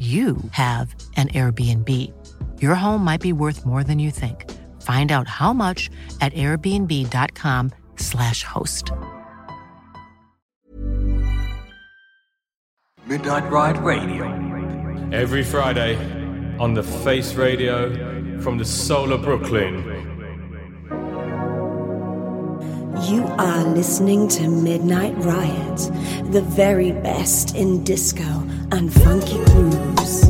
you have an Airbnb. Your home might be worth more than you think. Find out how much at airbnb.com/slash host. Midnight Riot Radio. Every Friday on the Face Radio from the soul of Brooklyn. You are listening to Midnight Riot, the very best in disco and funky grooves.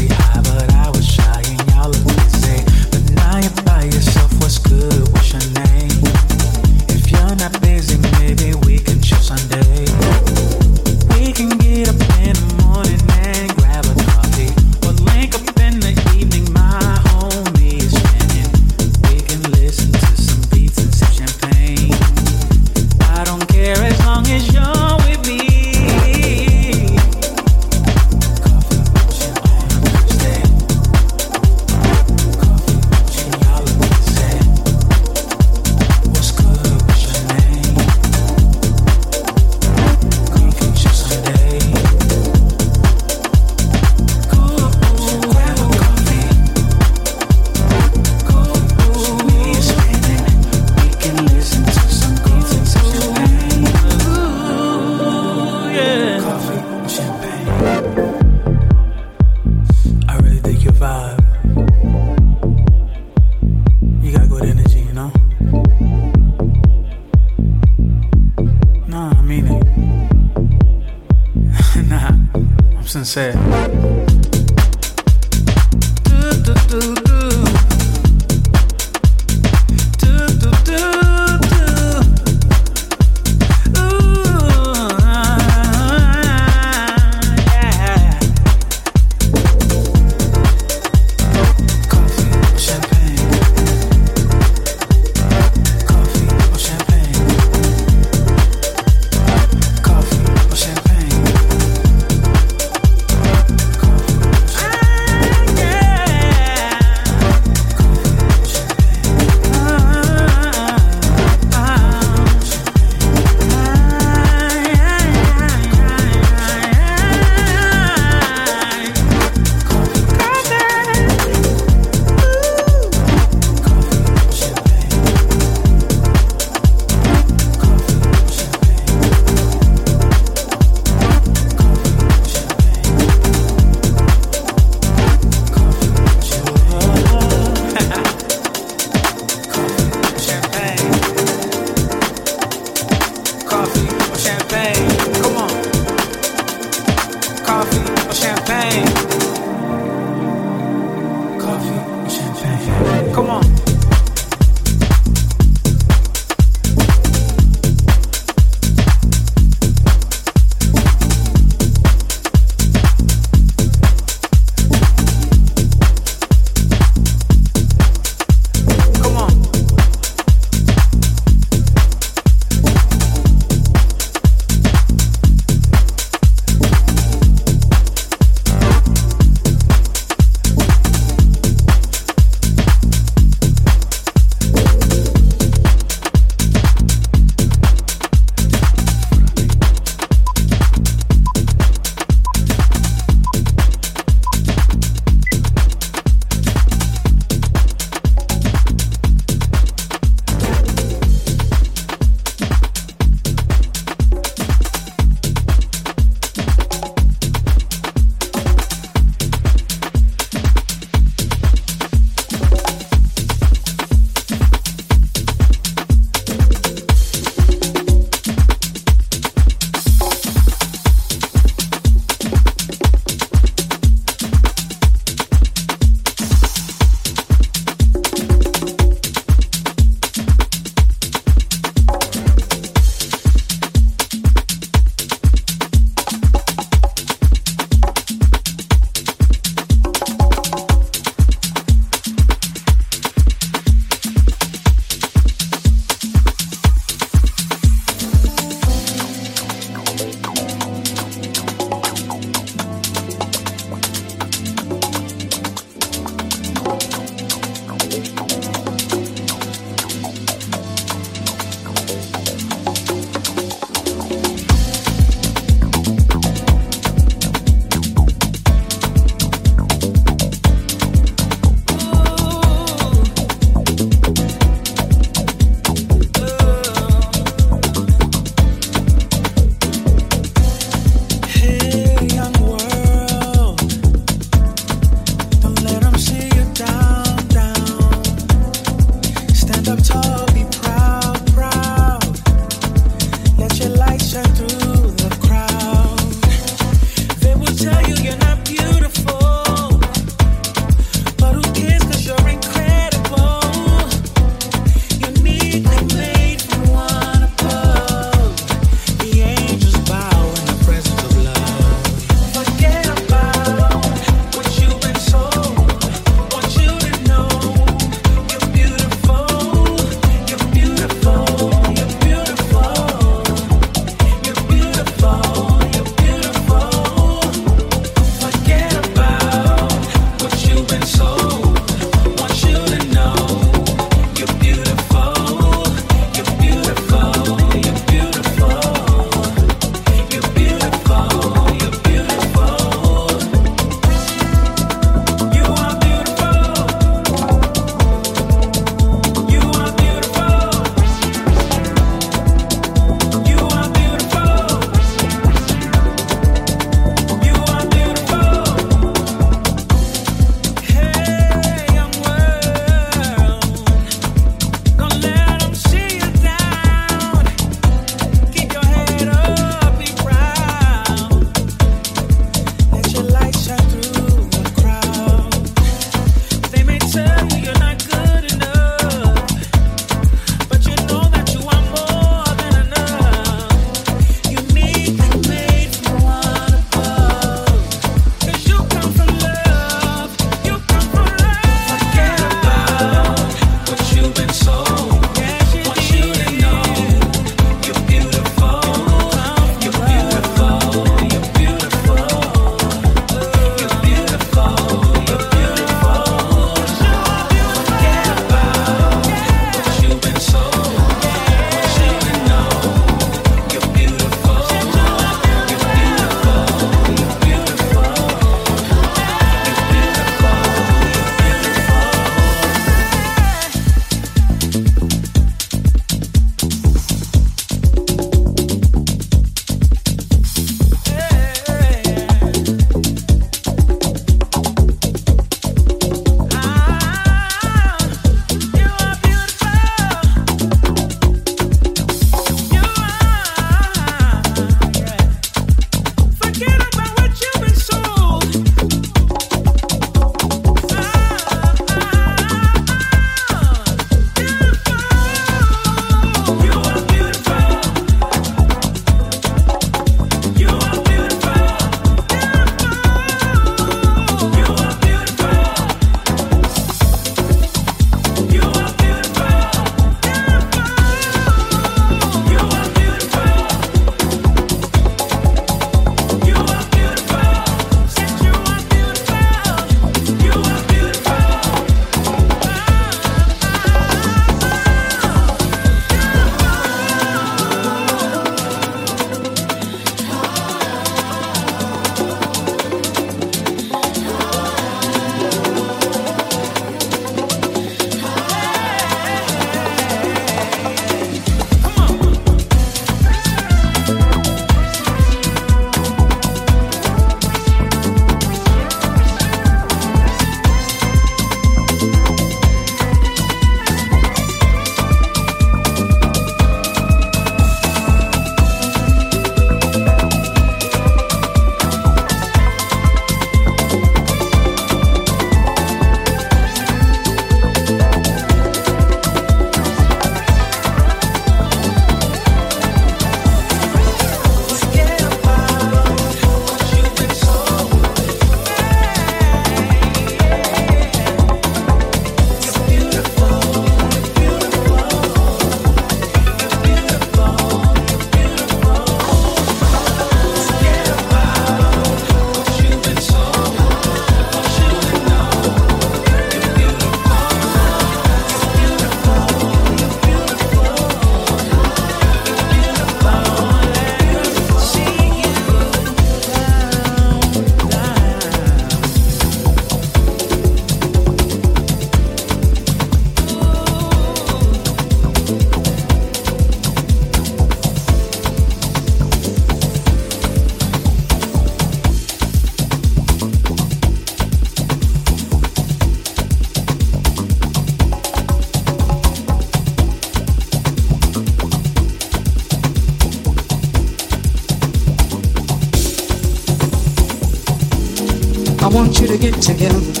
to get together.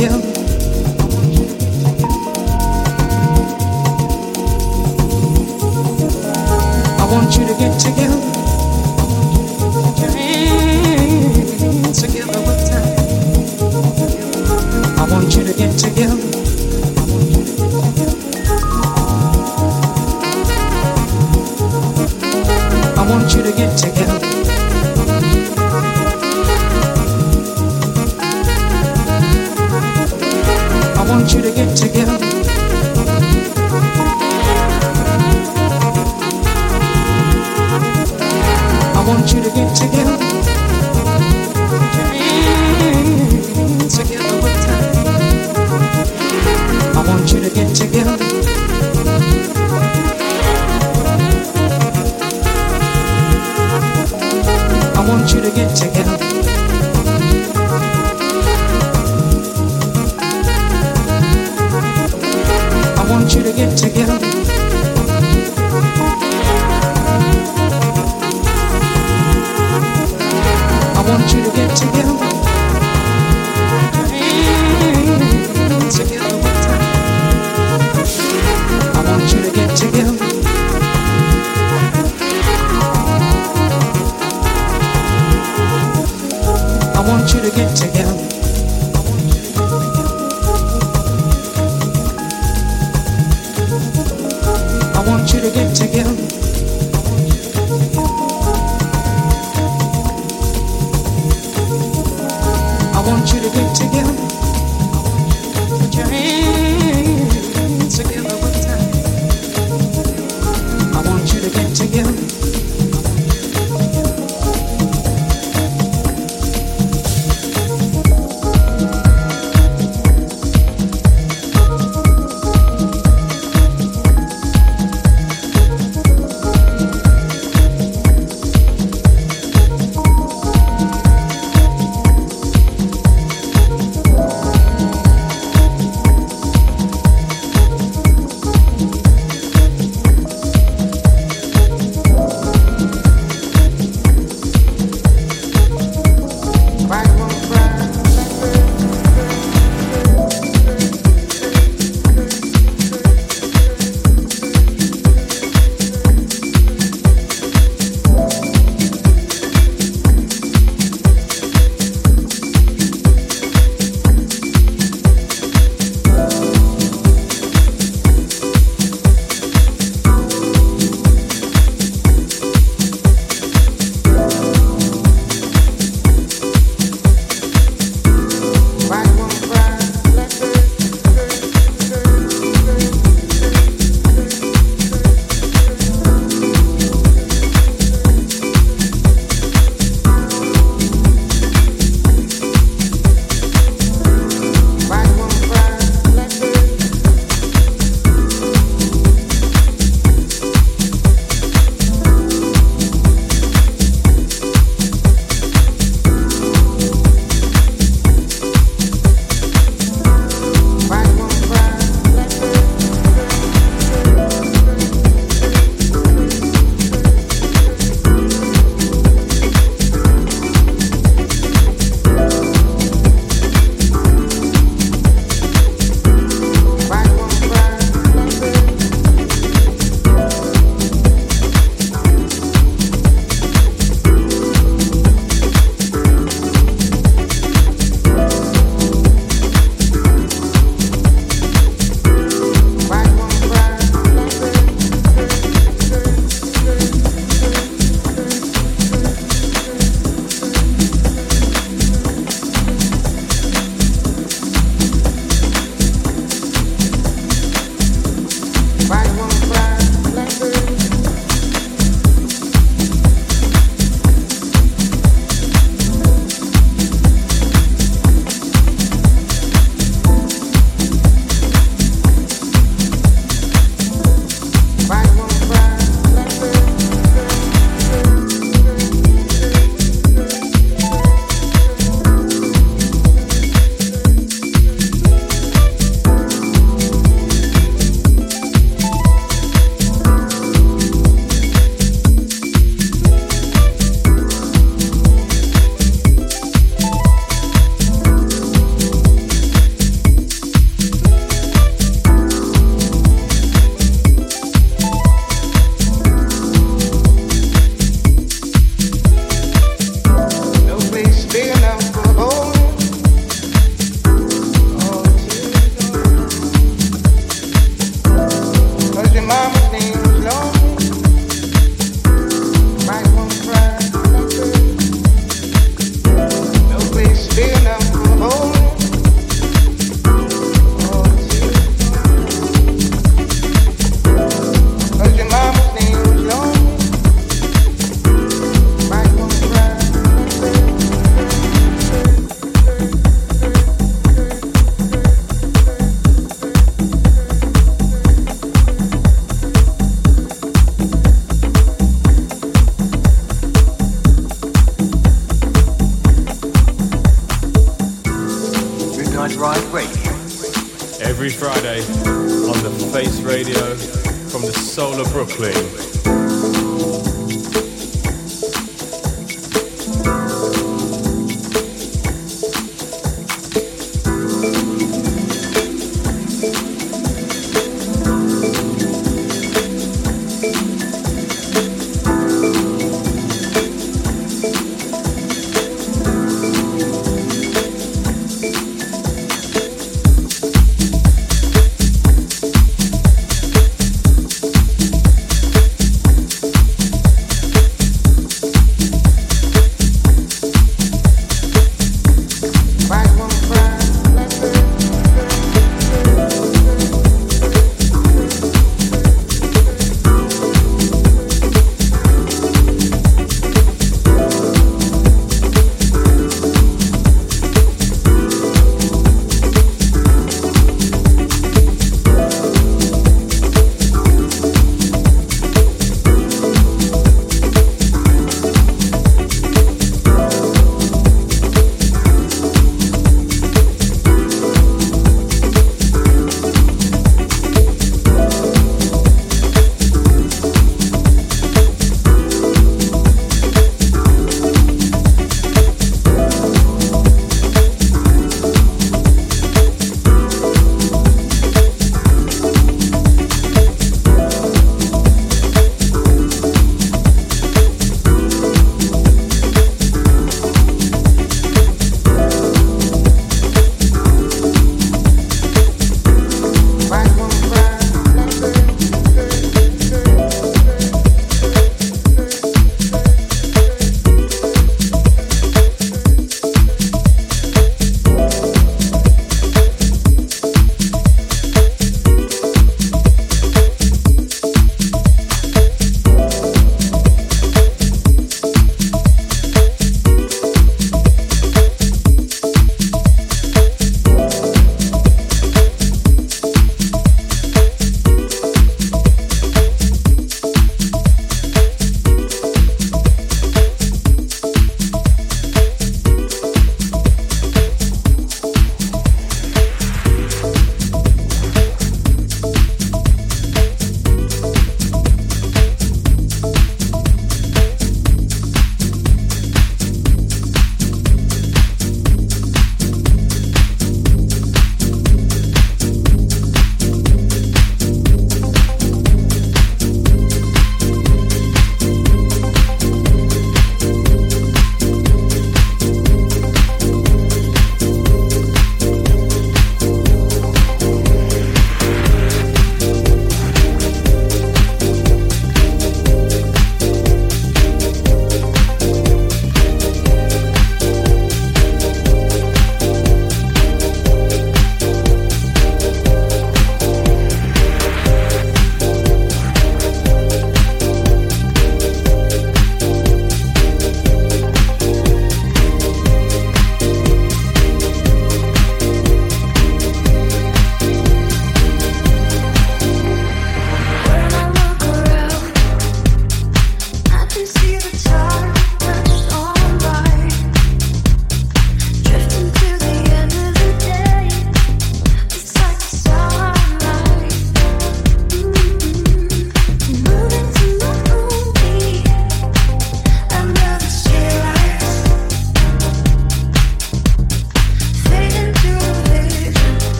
him.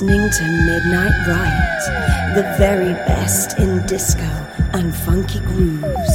Listening to Midnight Riot, the very best in disco and funky grooves.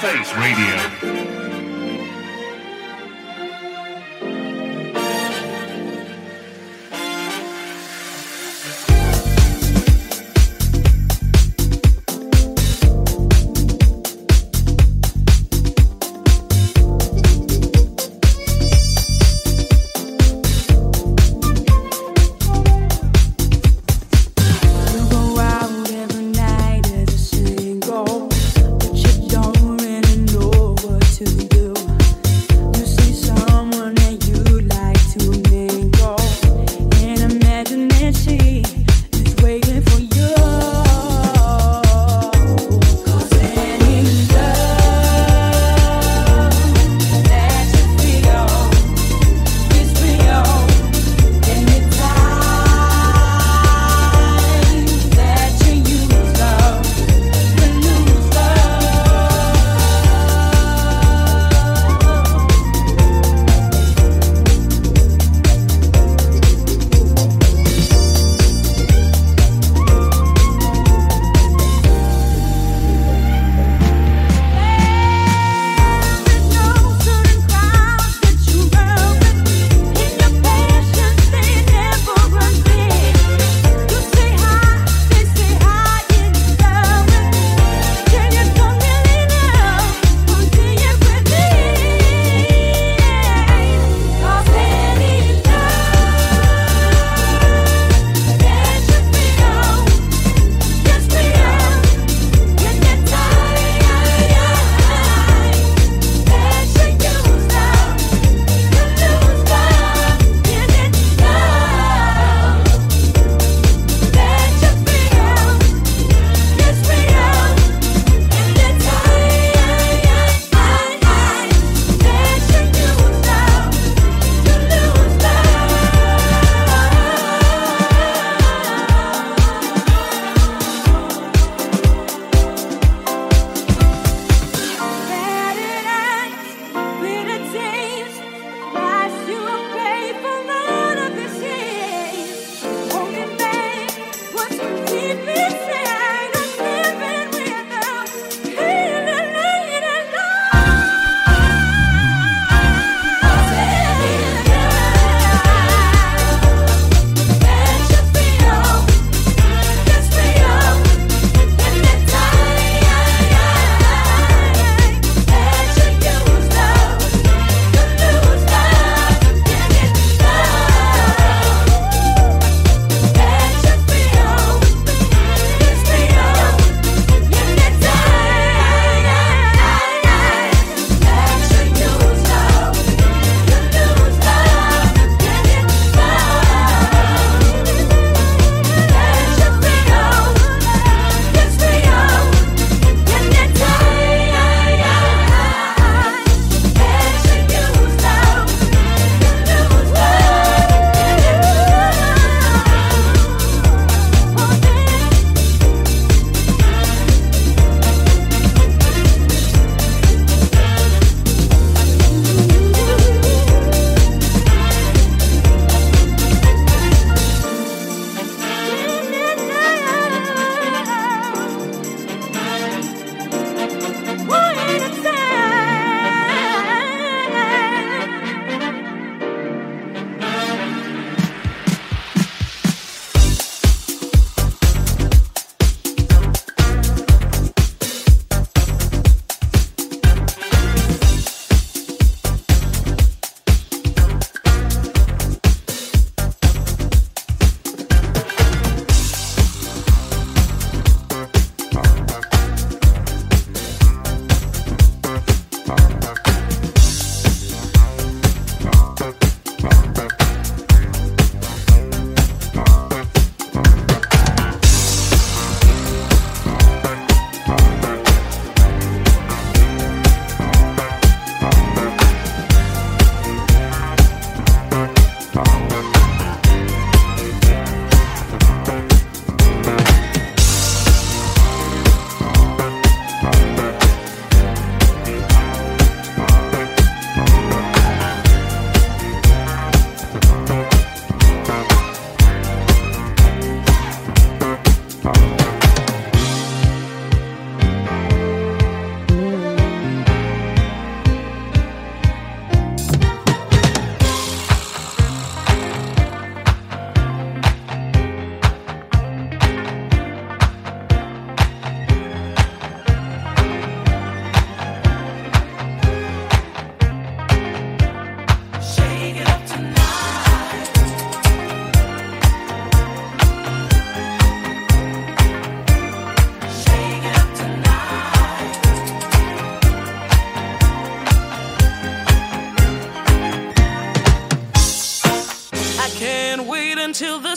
Face Radio.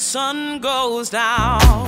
Sun goes down.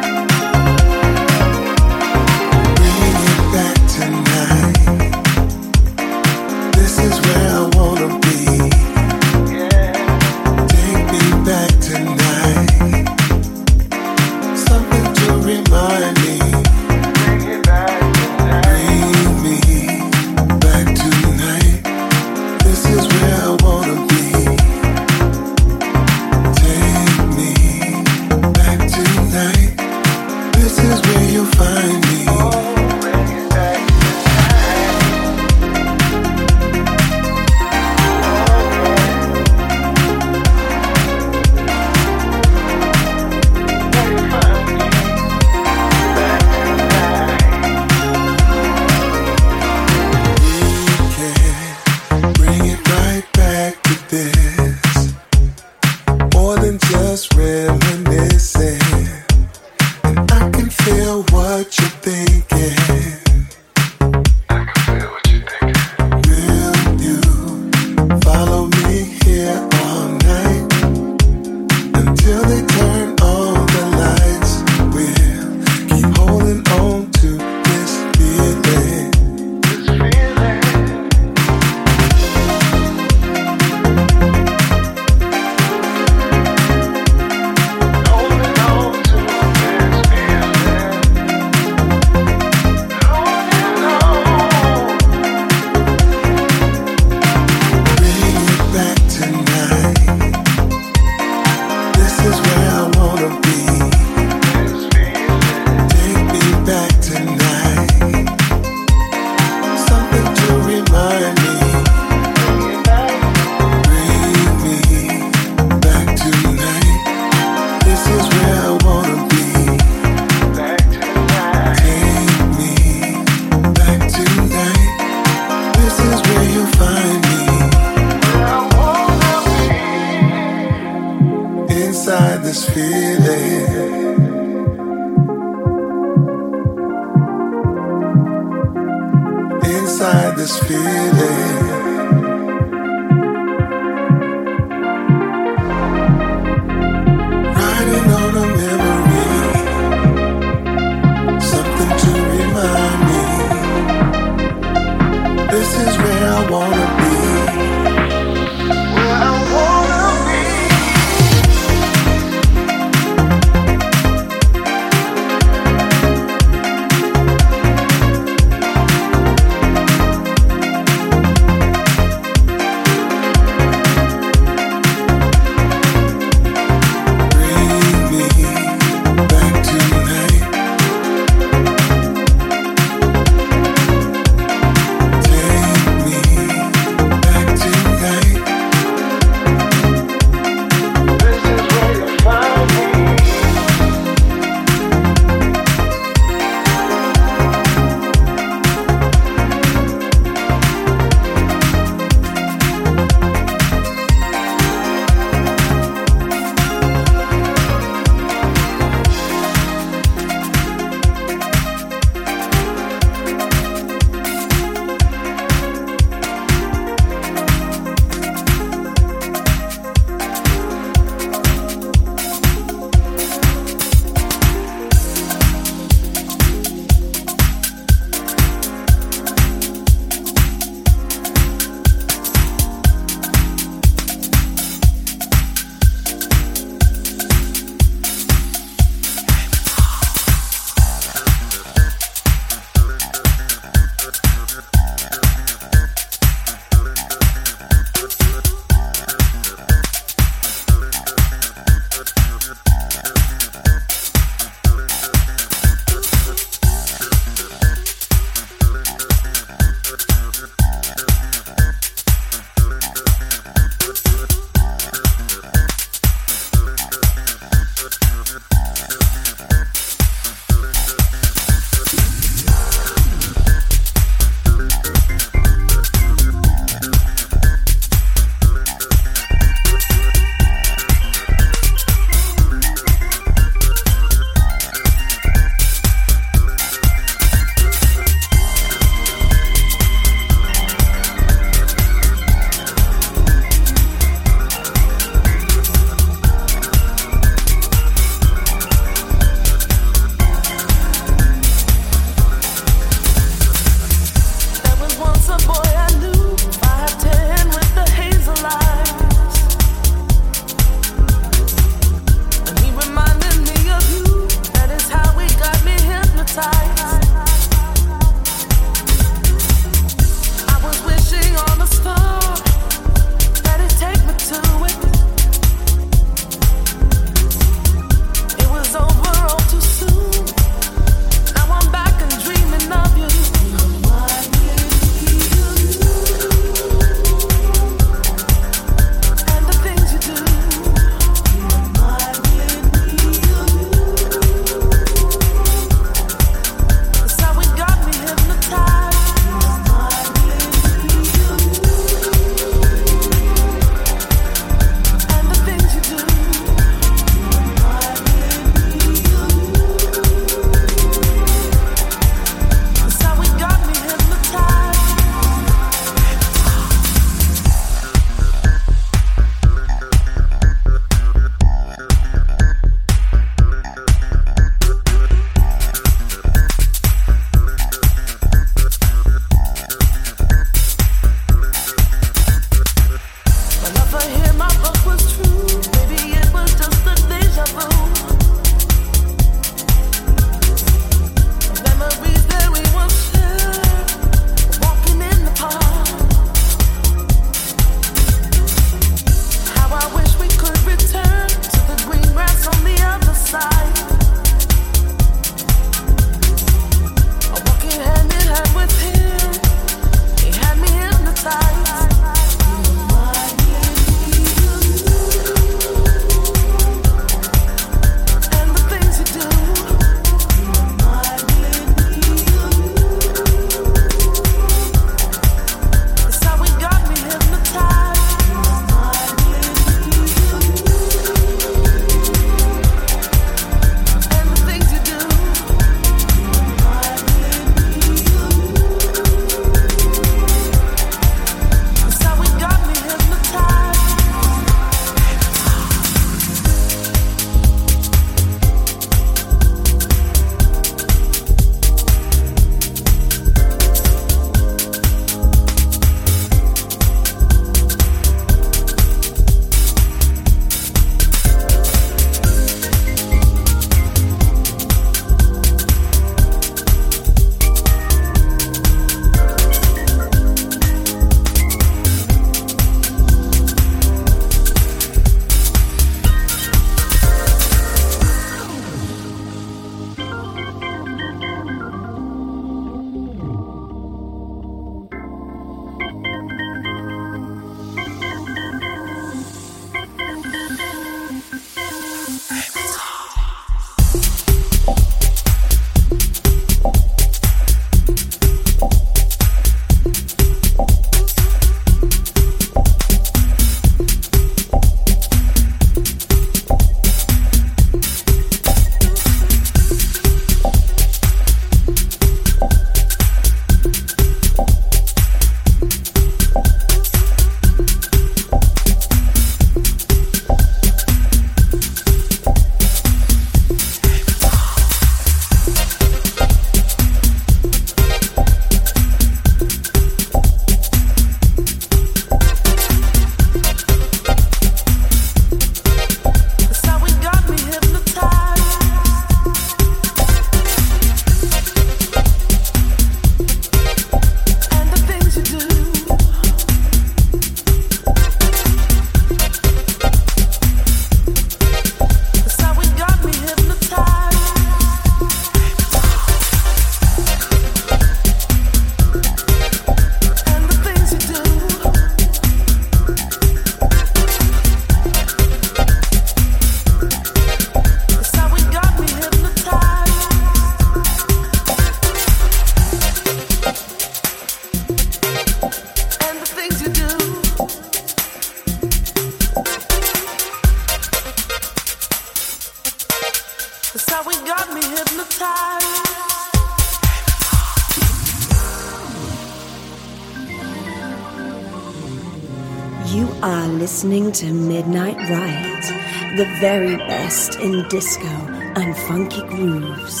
Very best in disco and funky grooves.